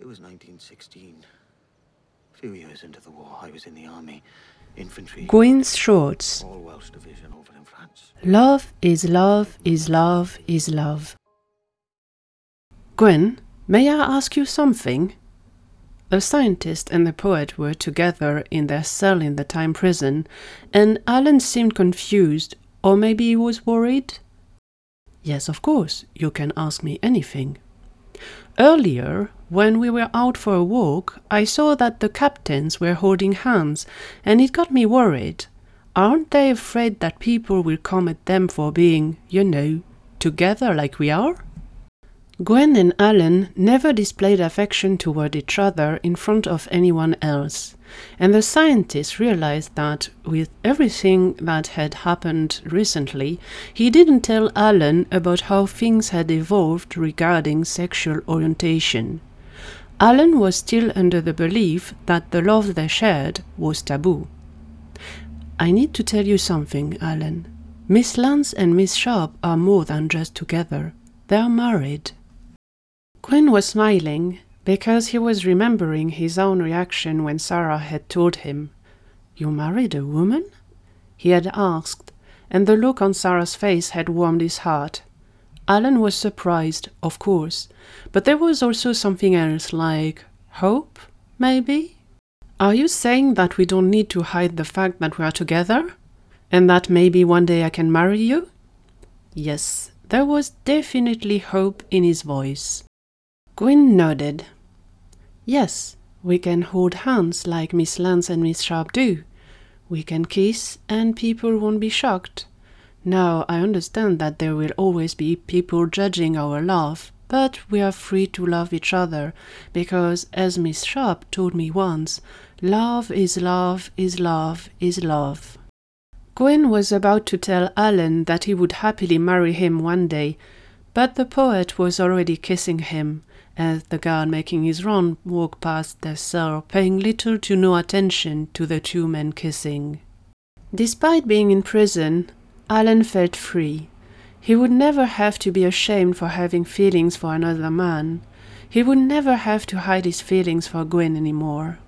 It was 1916. A few years into the war, I was in the army, infantry. Gwyn's Shorts. All Welsh division over in France. Love is love is love is love. Gwyn, may I ask you something? The scientist and the poet were together in their cell in the time prison, and Alun seemed confused, or maybe he was worried. Yes, of course, you can ask me anything. Earlier, when we were out for a walk, I saw that the captains were holding hands, and it got me worried. Aren't they afraid that people will come at them for being, you know, together like we are? Gwyn and Alun never displayed affection toward each other in front of anyone else, and the scientist realized that, with everything that had happened recently, he didn't tell Alun about how things had evolved regarding sexual orientation. Alun was still under the belief that the love they shared was taboo. I need to tell you something, Alun. Miss Lance and Miss Sharpe are more than just together. They are married. Gwyn was smiling because he was remembering his own reaction when Sara had told him, You married a woman? He had asked, and the look on Sara's face had warmed his heart. Alun was surprised, of course, but there was also something else, like hope, maybe? Are you saying that we don't need to hide the fact that we are together? And that maybe one day I can marry you? Yes, there was definitely hope in his voice. Gwyn nodded. Yes, we can hold hands like Miss Lance and Miss Sharpe do. We can kiss and people won't be shocked. Now I understand that there will always be people judging our love, but we are free to love each other because, as Miss Sharpe told me once, love is love is love is love. Gwyn was about to tell Alun that he would happily marry him one day, but the poet was already kissing him, as the guard making his run walked past their cell, paying little to no attention to the two men kissing. Despite being in prison, Alun felt free. He would never have to be ashamed for having feelings for another man. He would never have to hide his feelings for Gwyn any more.